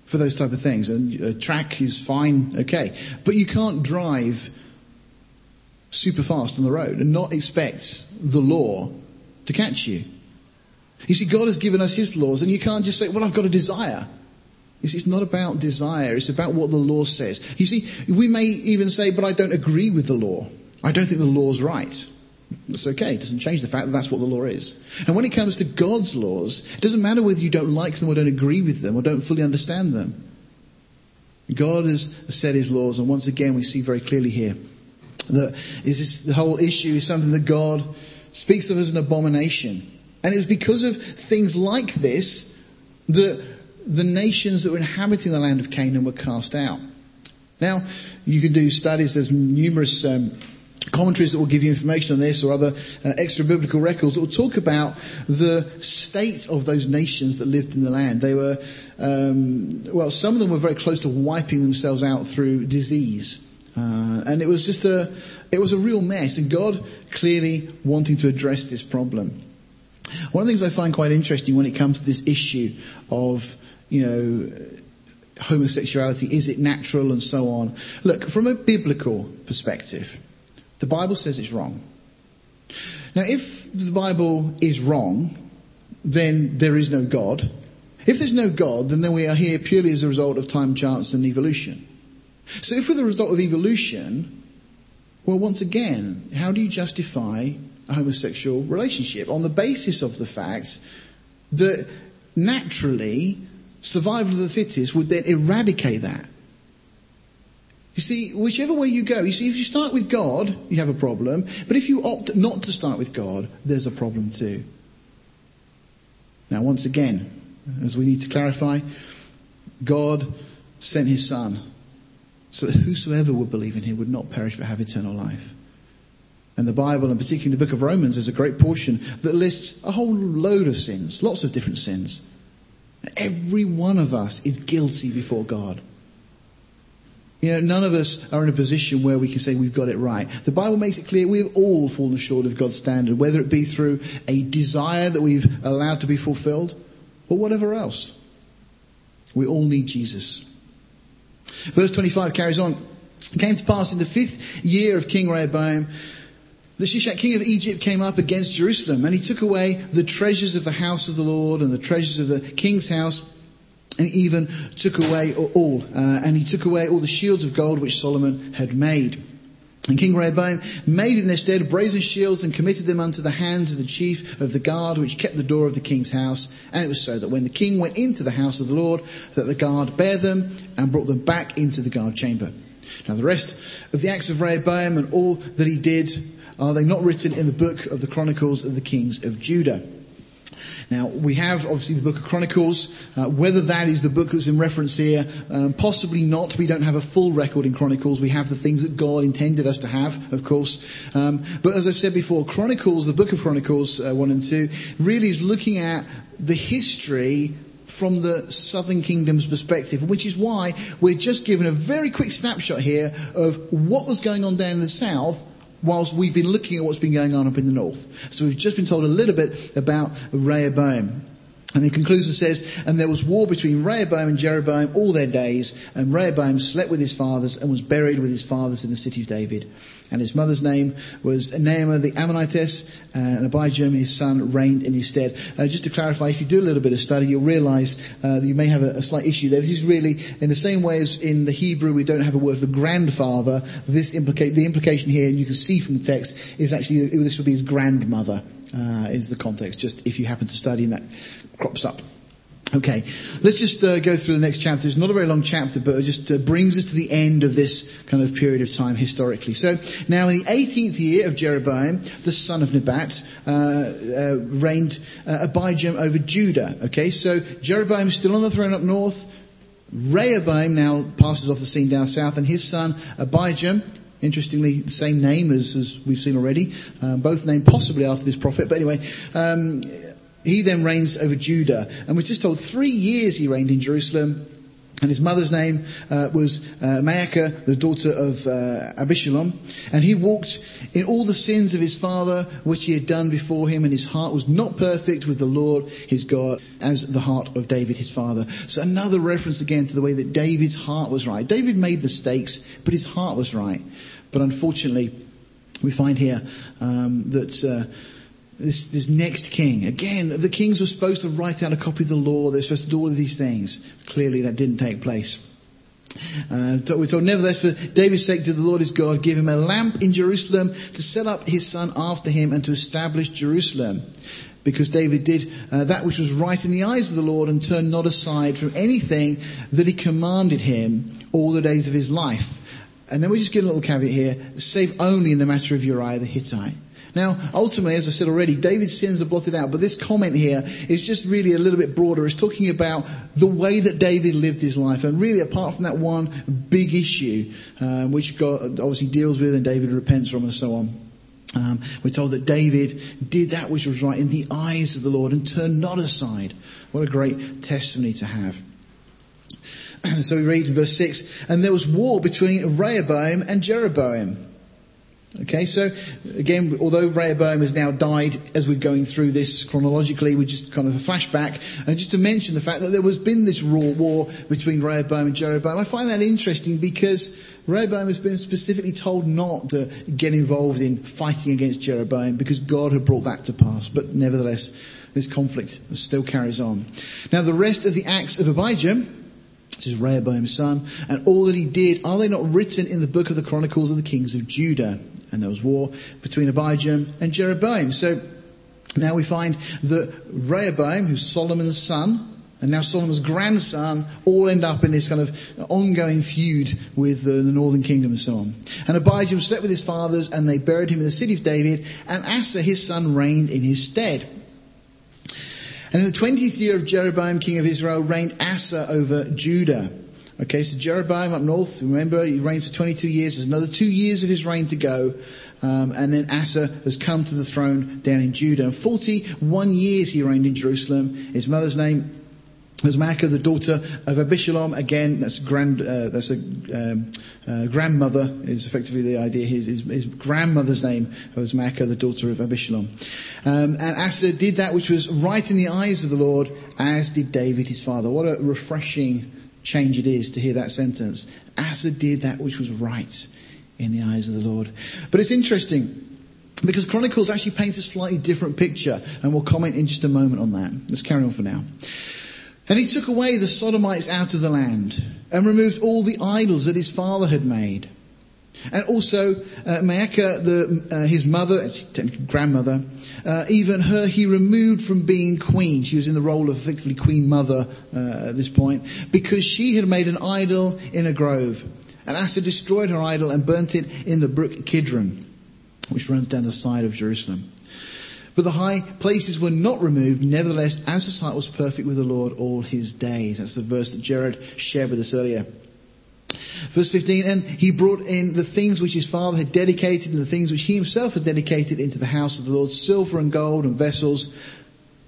for those type of things and a track is fine, okay. But you can't drive super fast on the road and not expect the law to catch you. You see, God has given us His laws and you can't just say, well, I've got a desire. You see, it's not about desire, it's about what the law says. You see, we may even say, but I don't agree with the law. I don't think the law's right. That's okay. It doesn't change the fact that that's what the law is. And when it comes to God's laws, it doesn't matter whether you don't like them or don't agree with them or don't fully understand them. God has set his laws, and once again, we see very clearly here that is this, the whole issue is something that God speaks of as an abomination. And it was because of things like this that the nations that were inhabiting the land of Canaan were cast out. Now, you can do studies, there's numerous um, commentaries that will give you information on this or other uh, extra biblical records that will talk about the state of those nations that lived in the land. They were, um, well, some of them were very close to wiping themselves out through disease. Uh, and it was just a, it was a real mess and God clearly wanting to address this problem. One of the things I find quite interesting when it comes to this issue of you know, homosexuality, is it natural and so on. Look, from a biblical perspective, the Bible says it's wrong. Now, if the Bible is wrong, then there is no God. If there's no God, then, then we are here purely as a result of time, chance, and evolution. So if we're the result of evolution, well, once again, how do you justify a homosexual relationship? On the basis of the fact that naturally survival of the fittest would then eradicate that. You see, whichever way you go, you see, if you start with God, you have a problem. But if you opt not to start with God, there's a problem too. Now, once again, as we need to clarify, God sent his Son so that whosoever would believe in him would not perish but have eternal life. And the Bible, and particularly the book of Romans, is a great portion that lists a whole load of sins, lots of different sins. Every one of us is guilty before God. You know, none of us are in a position where we can say we've got it right. The Bible makes it clear we have all fallen short of God's standard, whether it be through a desire that we've allowed to be fulfilled or whatever else. We all need Jesus. Verse 25 carries on. It came to pass in the fifth year of King Rehoboam the Shishak king of Egypt came up against Jerusalem and he took away the treasures of the house of the Lord and the treasures of the king's house and even took away all. Uh, and he took away all the shields of gold which Solomon had made. And King Rehoboam made in their stead brazen shields and committed them unto the hands of the chief of the guard which kept the door of the king's house. And it was so that when the king went into the house of the Lord, that the guard bare them and brought them back into the guard chamber. Now the rest of the acts of Rehoboam and all that he did are they not written in the book of the Chronicles of the Kings of Judah? Now, we have obviously the book of Chronicles. Uh, whether that is the book that's in reference here, um, possibly not. We don't have a full record in Chronicles. We have the things that God intended us to have, of course. Um, but as I've said before, Chronicles, the book of Chronicles uh, 1 and 2, really is looking at the history from the southern kingdom's perspective, which is why we're just given a very quick snapshot here of what was going on down in the south whilst we've been looking at what's been going on up in the north. So we've just been told a little bit about Rehoboam. And he concludes and says, And there was war between Rehoboam and Jeroboam all their days, and Rehoboam slept with his fathers and was buried with his fathers in the city of David. And his mother's name was Naamah the Ammonitess, and Abijam, his son, reigned in his stead. Uh, just to clarify, if you do a little bit of study, you'll realize uh, that you may have a, a, slight issue there. This is really, in the same way as in the Hebrew we don't have a word for grandfather, this implica- the implication here, and you can see from the text, is actually this would be his grandmother, uh, is the context, just if you happen to study and that crops up. Okay, let's just uh, go through the next chapter. It's not a very long chapter, but it just uh, brings us to the end of this kind of period of time historically. So now in the 18th year of Jeroboam, the son of Nebat, uh, uh reigned uh, Abijam over Judah. Okay, so Jeroboam is still on the throne up north. Rehoboam now passes off the scene down south, and his son Abijam, interestingly, the same name as, as we've seen already, um, both named possibly after this prophet, but anyway, um, he then reigns over Judah. And we're just told three years he reigned in Jerusalem. And his mother's name uh, was uh, Maacah, the daughter of uh, Abishalom. And he walked in all the sins of his father, which he had done before him, and his heart was not perfect with the Lord his God, as the heart of David his father. So another reference again to the way that David's heart was right. David made mistakes, but his heart was right. But unfortunately, we find here um, that uh, this, this next king. Again, the kings were supposed to write out a copy of the law. They're supposed to do all of these things. Clearly, that didn't take place. Uh, we're told, nevertheless, for David's sake, did the Lord his God, give him a lamp in Jerusalem to set up his son after him and to establish Jerusalem. Because David did uh, that which was right in the eyes of the Lord and turned not aside from anything that he commanded him all the days of his life. And then we just get a little caveat here, save only in the matter of Uriah the Hittite. Now, ultimately, as I said already, David's sins are blotted out, but this comment here is just really a little bit broader. It's talking about the way that David lived his life. And really, apart from that one big issue, um, which God obviously deals with and David repents from and so on. Um, we're told that David did that which was right in the eyes of the Lord and turned not aside. What a great testimony to have. so we read in verse 6 And there was war between Rehoboam and Jeroboam. Okay, so again, although Rehoboam has now died as we're going through this chronologically, we just kind of a flashback, and just to mention the fact that there was been this raw war between Rehoboam and Jeroboam. I find that interesting because Rehoboam has been specifically told not to get involved in fighting against Jeroboam because God had brought that to pass. But nevertheless, this conflict still carries on. Now, the rest of the acts of Abijah, which is Rehoboam's son, and all that he did, are they not written in the book of the Chronicles of the Kings of Judah? and there was war between Abijam and Jeroboam. So now we find that Rehoboam, who's Solomon's son, and now Solomon's grandson all end up in this kind of ongoing feud with the, the northern kingdom and so on. And Abijam slept with his fathers and they buried him in the city of David and Asa his son reigned in his stead. And in the 20th year of Jeroboam king of Israel reigned Asa over Judah. Okay, so Jeroboam up north, remember, he reigns for 22 years. There's another two years of his reign to go. Um, and then Asa has come to the throne down in Judah. And 41 years he reigned in Jerusalem. His mother's name was the daughter of Abishalom. Again, that's grand, uh, that's a um, uh, grandmother is effectively the idea. His, his, his grandmother's name was Maacah, the daughter of Abishalom. Um, and Asa did that which was right in the eyes of the Lord, as did David his father. What a refreshing change it is to hear that sentence. Asa did that which was right in the eyes of the Lord. But it's interesting because Chronicles actually paints a slightly different picture, and we'll comment in just a moment on that. Let's carry on for now. And he took away the Sodomites out of the land and removed all the idols that his father had made. And also, uh, Maacah, the, uh, his mother, grandmother, uh, even her he removed from being queen. She was in the role of effectively queen mother uh, at this point because she had made an idol in a grove. And Asa destroyed her idol and burnt it in the brook Kidron, which runs down the side of Jerusalem. But the high places were not removed. Nevertheless, Asa's heart was perfect with the Lord all his days. That's the verse that Jared shared with us earlier. Verse 15, and he brought in the things which his father had dedicated and the things which he himself had dedicated into the house of the Lord, silver and gold and vessels.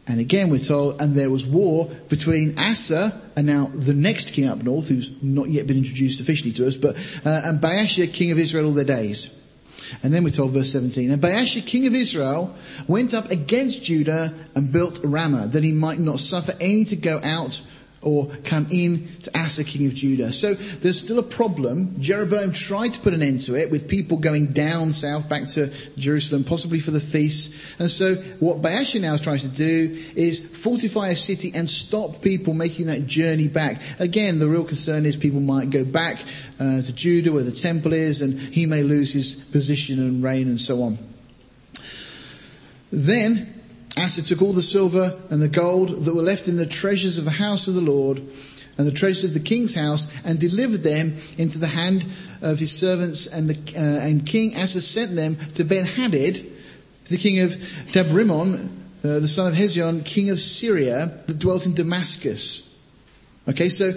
And again we're told, and there was war between Asa and now the next king up north, who's not yet been introduced officially to us, but, uh, and Baasha, king of Israel all their days. And then we're told verse 17, and Baasha, king of Israel, went up against Judah and built Ramah, that he might not suffer any to go out or come in to Asa, king of Judah. So there's still a problem. Jeroboam tried to put an end to it with people going down south back to Jerusalem, possibly for the feast. And so what Baasha now is trying to do is fortify a city and stop people making that journey back. Again, the real concern is people might go back uh, to Judah where the temple is and he may lose his position and reign and so on. Then Asa took all the silver and the gold that were left in the treasures of the house of the Lord and the treasures of the king's house and delivered them into the hand of his servants and, the, uh, and King Asa sent them to Ben-Hadad, the king of Tabrimon, uh, the son of Hezion, king of Syria, that dwelt in Damascus. Okay, so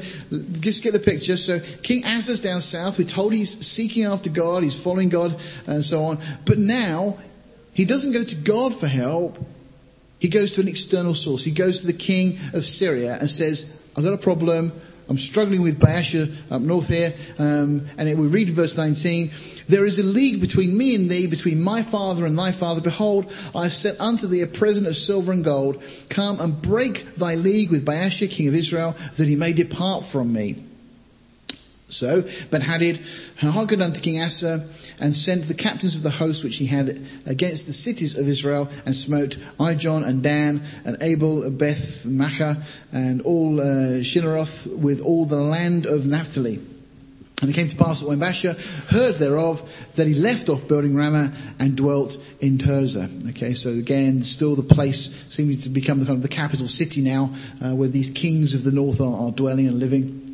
just get the picture. So King Asa's down south. We're told he's seeking after God, he's following God, and so on. But now he doesn't go to God for help. He goes to an external source. He goes to the king of Syria and says, I've got a problem. I'm struggling with Baasha up north here. Um, and we read verse 19. There is a league between me and thee, between my father and thy father. Behold, I have set unto thee a present of silver and gold. Come and break thy league with Baasha, king of Israel, that he may depart from me. So Ben-Hadad hearkened unto King Asa and sent the captains of the host which he had against the cities of Israel and smote Ijon and Dan and Abel, Beth Maachah and all uh, with all the land of Naphtali. And it came to pass that when Baasha heard thereof, that he left off building Ramah and dwelt in Tirzah. Okay, so again, still the place seeming to become the kind of the capital city now, uh, where these kings of the north are, are dwelling and living.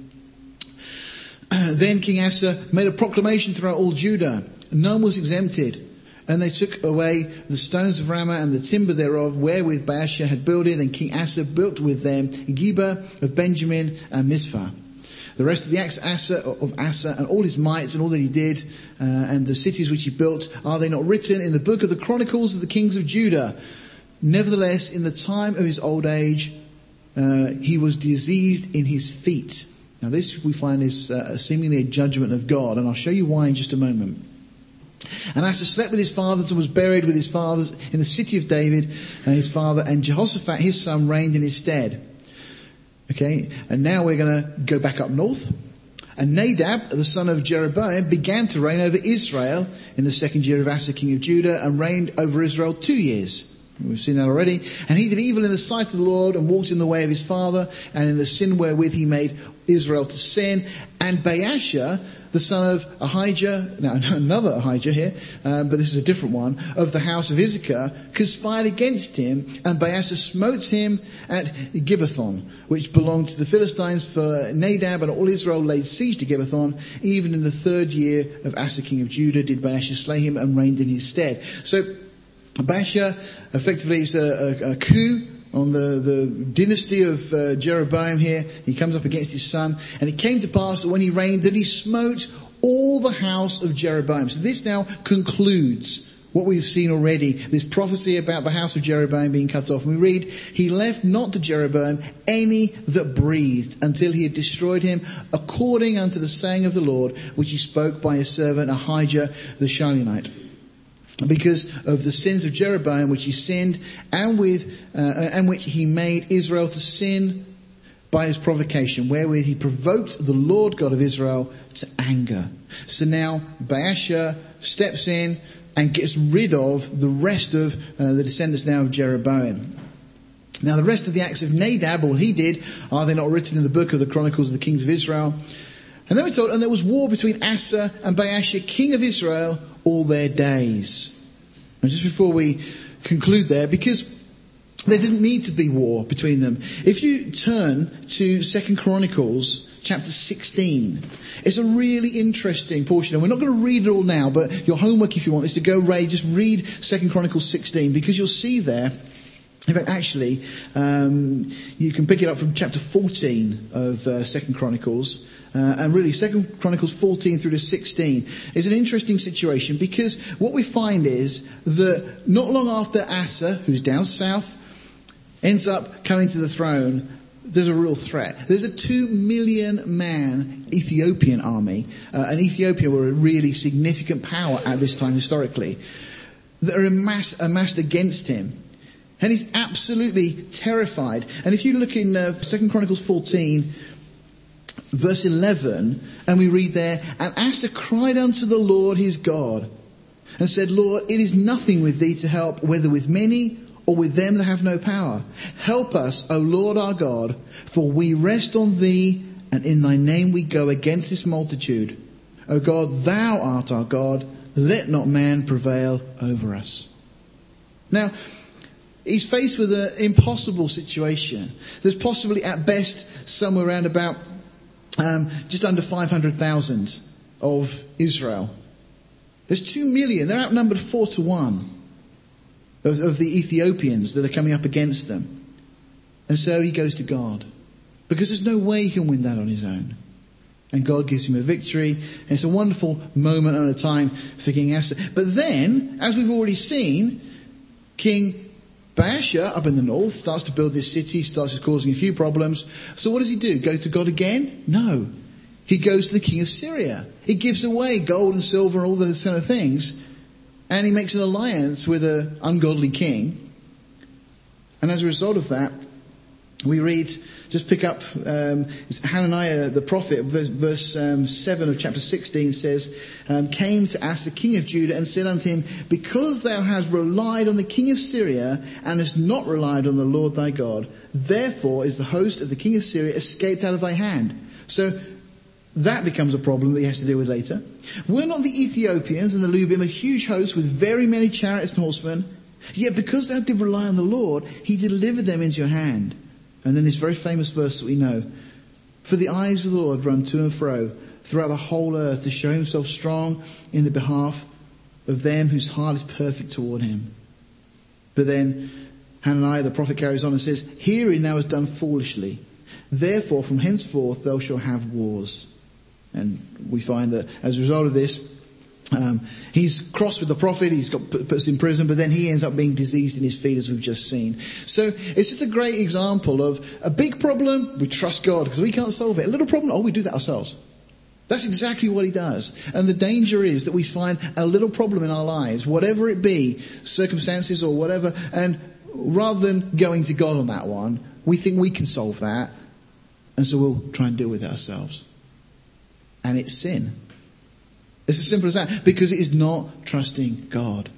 then King Asa made a proclamation throughout all Judah. None was exempted. And they took away the stones of Ramah and the timber thereof, wherewith Baasha had builded, and King Asa built with them Geba of Benjamin and Mizpah. The rest of the acts Asa, of Asa and all his mights and all that he did, uh, and the cities which he built, are they not written in the book of the Chronicles of the kings of Judah? Nevertheless, in the time of his old age, uh, he was diseased in his feet now, this we find is uh, seemingly a judgment of God, and I'll show you why in just a moment. And Asa slept with his fathers and was buried with his fathers in the city of David, and uh, his father, and Jehoshaphat, his son, reigned in his stead. Okay, and now we're going to go back up north. And Nadab, the son of Jeroboam, began to reign over Israel in the second year of Asa, king of Judah, and reigned over Israel two years. We've seen that already. And he did evil in the sight of the Lord and walked in the way of his father and in the sin wherewith he made Israel to sin. And Baasha, the son of Ahijah, now another Ahijah here, um, but this is a different one, of the house of Issachar, conspired against him, and Baasha smote him at Gibbethon, which belonged to the Philistines, for Nadab and all Israel laid siege to Gibbethon. Even in the third year of Asa king of Judah did Baasha slay him and reigned in his stead. So Baasha effectively is a, a, a coup on the, the dynasty of uh, Jeroboam here. He comes up against his son. And it came to pass that when he reigned that he smote all the house of Jeroboam. So this now concludes what we've seen already, this prophecy about the house of Jeroboam being cut off. And we read, He left not to Jeroboam any that breathed until he had destroyed him according unto the saying of the Lord, which he spoke by his servant Ahijah the Shilonite because of the sins of Jeroboam, which he sinned, and with uh, and which he made Israel to sin by his provocation, wherewith he provoked the Lord God of Israel to anger. So now Baasha steps in and gets rid of the rest of uh, the descendants now of Jeroboam. Now the rest of the acts of Nadab, all he did, are they not written in the book of the Chronicles of the Kings of Israel? And then we told, and there was war between Asa and Baasha, king of Israel, all their days. And just before we conclude there, because there didn't need to be war between them. If you turn to Second Chronicles chapter 16. It's a really interesting portion, and we're not going to read it all now, but your homework, if you want, is to go read, just read Second Chronicles 16, because you'll see there in fact, actually, um, you can pick it up from chapter 14 of uh, Second Chronicles, uh, and really Second Chronicles 14 through to 16 is an interesting situation because what we find is that not long after Asa, who's down south, ends up coming to the throne, there's a real threat. There's a two million man Ethiopian army, uh, and Ethiopia were a really significant power at this time historically, that are amassed, amassed against him. And he's absolutely terrified. And if you look in uh, 2 Chronicles 14, verse 11, and we read there, And Asa cried unto the Lord his God, and said, Lord, it is nothing with thee to help, whether with many or with them that have no power. Help us, O Lord our God, for we rest on thee, and in thy name we go against this multitude. O God, thou art our God, let not man prevail over us. Now, He's faced with an impossible situation. There's possibly at best somewhere around about um, just under 500,000 of Israel. There's two million. They're outnumbered four to one of, of the Ethiopians that are coming up against them. And so he goes to God because there's no way he can win that on his own. And God gives him a victory. And it's a wonderful moment and a time for King Asa. But then, as we've already seen, King Baasha up in the north starts to build this city, starts causing a few problems. So what does he do? Go to God again? No. He goes to the king of Syria. He gives away gold and silver and all those kind of things. And he makes an alliance with an ungodly king. And as a result of that, we read, just pick up um, Hananiah the prophet, verse, verse um, 7 of chapter 16 says, um, came to ask the king of Judah, and said unto him, Because thou hast relied on the king of Syria, and hast not relied on the Lord thy God, therefore is the host of the king of Syria escaped out of thy hand. So that becomes a problem that he has to deal with later. Were not the Ethiopians and the Lubim a huge host with very many chariots and horsemen? Yet because thou did rely on the Lord, he delivered them into your hand. And then this very famous verse that we know For the eyes of the Lord run to and fro throughout the whole earth to show himself strong in the behalf of them whose heart is perfect toward him. But then Hananiah the prophet carries on and says, Herein thou hast done foolishly. Therefore, from henceforth thou shalt have wars. And we find that as a result of this, um, he's crossed with the prophet, he's got put, put in prison, but then he ends up being diseased in his feet, as we've just seen. So it's just a great example of a big problem, we trust God because we can't solve it. A little problem, oh, we do that ourselves. That's exactly what he does. And the danger is that we find a little problem in our lives, whatever it be, circumstances or whatever, and rather than going to God on that one, we think we can solve that, and so we'll try and deal with it ourselves. And it's sin. It's as simple as that because it is not trusting God.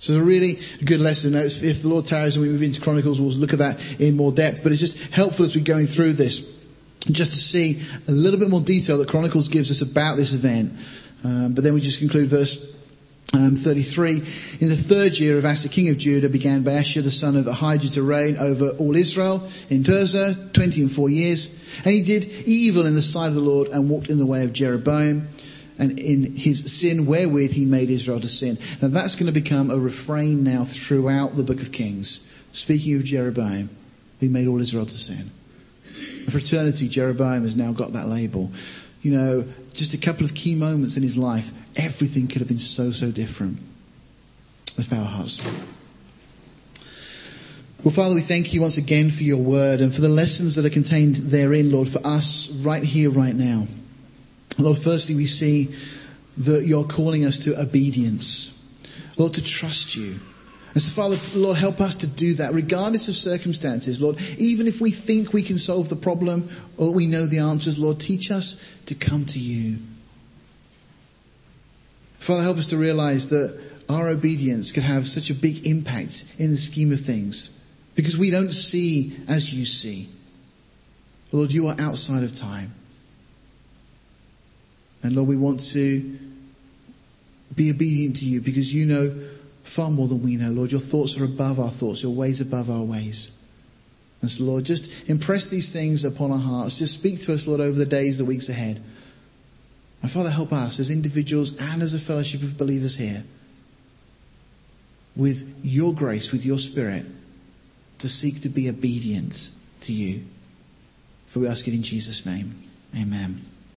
So it's a really good lesson. If the Lord tarries and we move into Chronicles, we'll look at that in more depth. But it's just helpful as we're going through this, just to see a little bit more detail that Chronicles gives us about this event. Um, but then we just conclude verse um, 33. In the third year of Asa, king of Judah, began Baasha, the son of Ahijah, to reign over all Israel in Tirzah, 20 and four years. And he did evil in the sight of the Lord and walked in the way of Jeroboam and in his sin wherewith he made Israel to sin. Now that's going to become a refrain now throughout the book of Kings. Speaking of Jeroboam, he made all Israel to sin. And for eternity, Jeroboam has now got that label. You know, just a couple of key moments in his life, everything could have been so, so different. Let's bow our hearts. Well, Father, we thank you once again for your word and for the lessons that are contained therein, Lord, for us right here, right now. Lord, firstly, we see that you're calling us to obedience. Lord, to trust you. And so, Father, Lord, help us to do that regardless of circumstances. Lord, even if we think we can solve the problem or we know the answers, Lord, teach us to come to you. Father, help us to realize that our obedience can have such a big impact in the scheme of things because we don't see as you see. Lord, you are outside of time. And Lord, we want to be obedient to you because you know far more than we know. Lord, your thoughts are above our thoughts, your ways above our ways. And so, Lord, just impress these things upon our hearts. Just speak to us, Lord, over the days, the weeks ahead. And Father, help us as individuals and as a fellowship of believers here with your grace, with your spirit, to seek to be obedient to you. For we ask it in Jesus' name. Amen.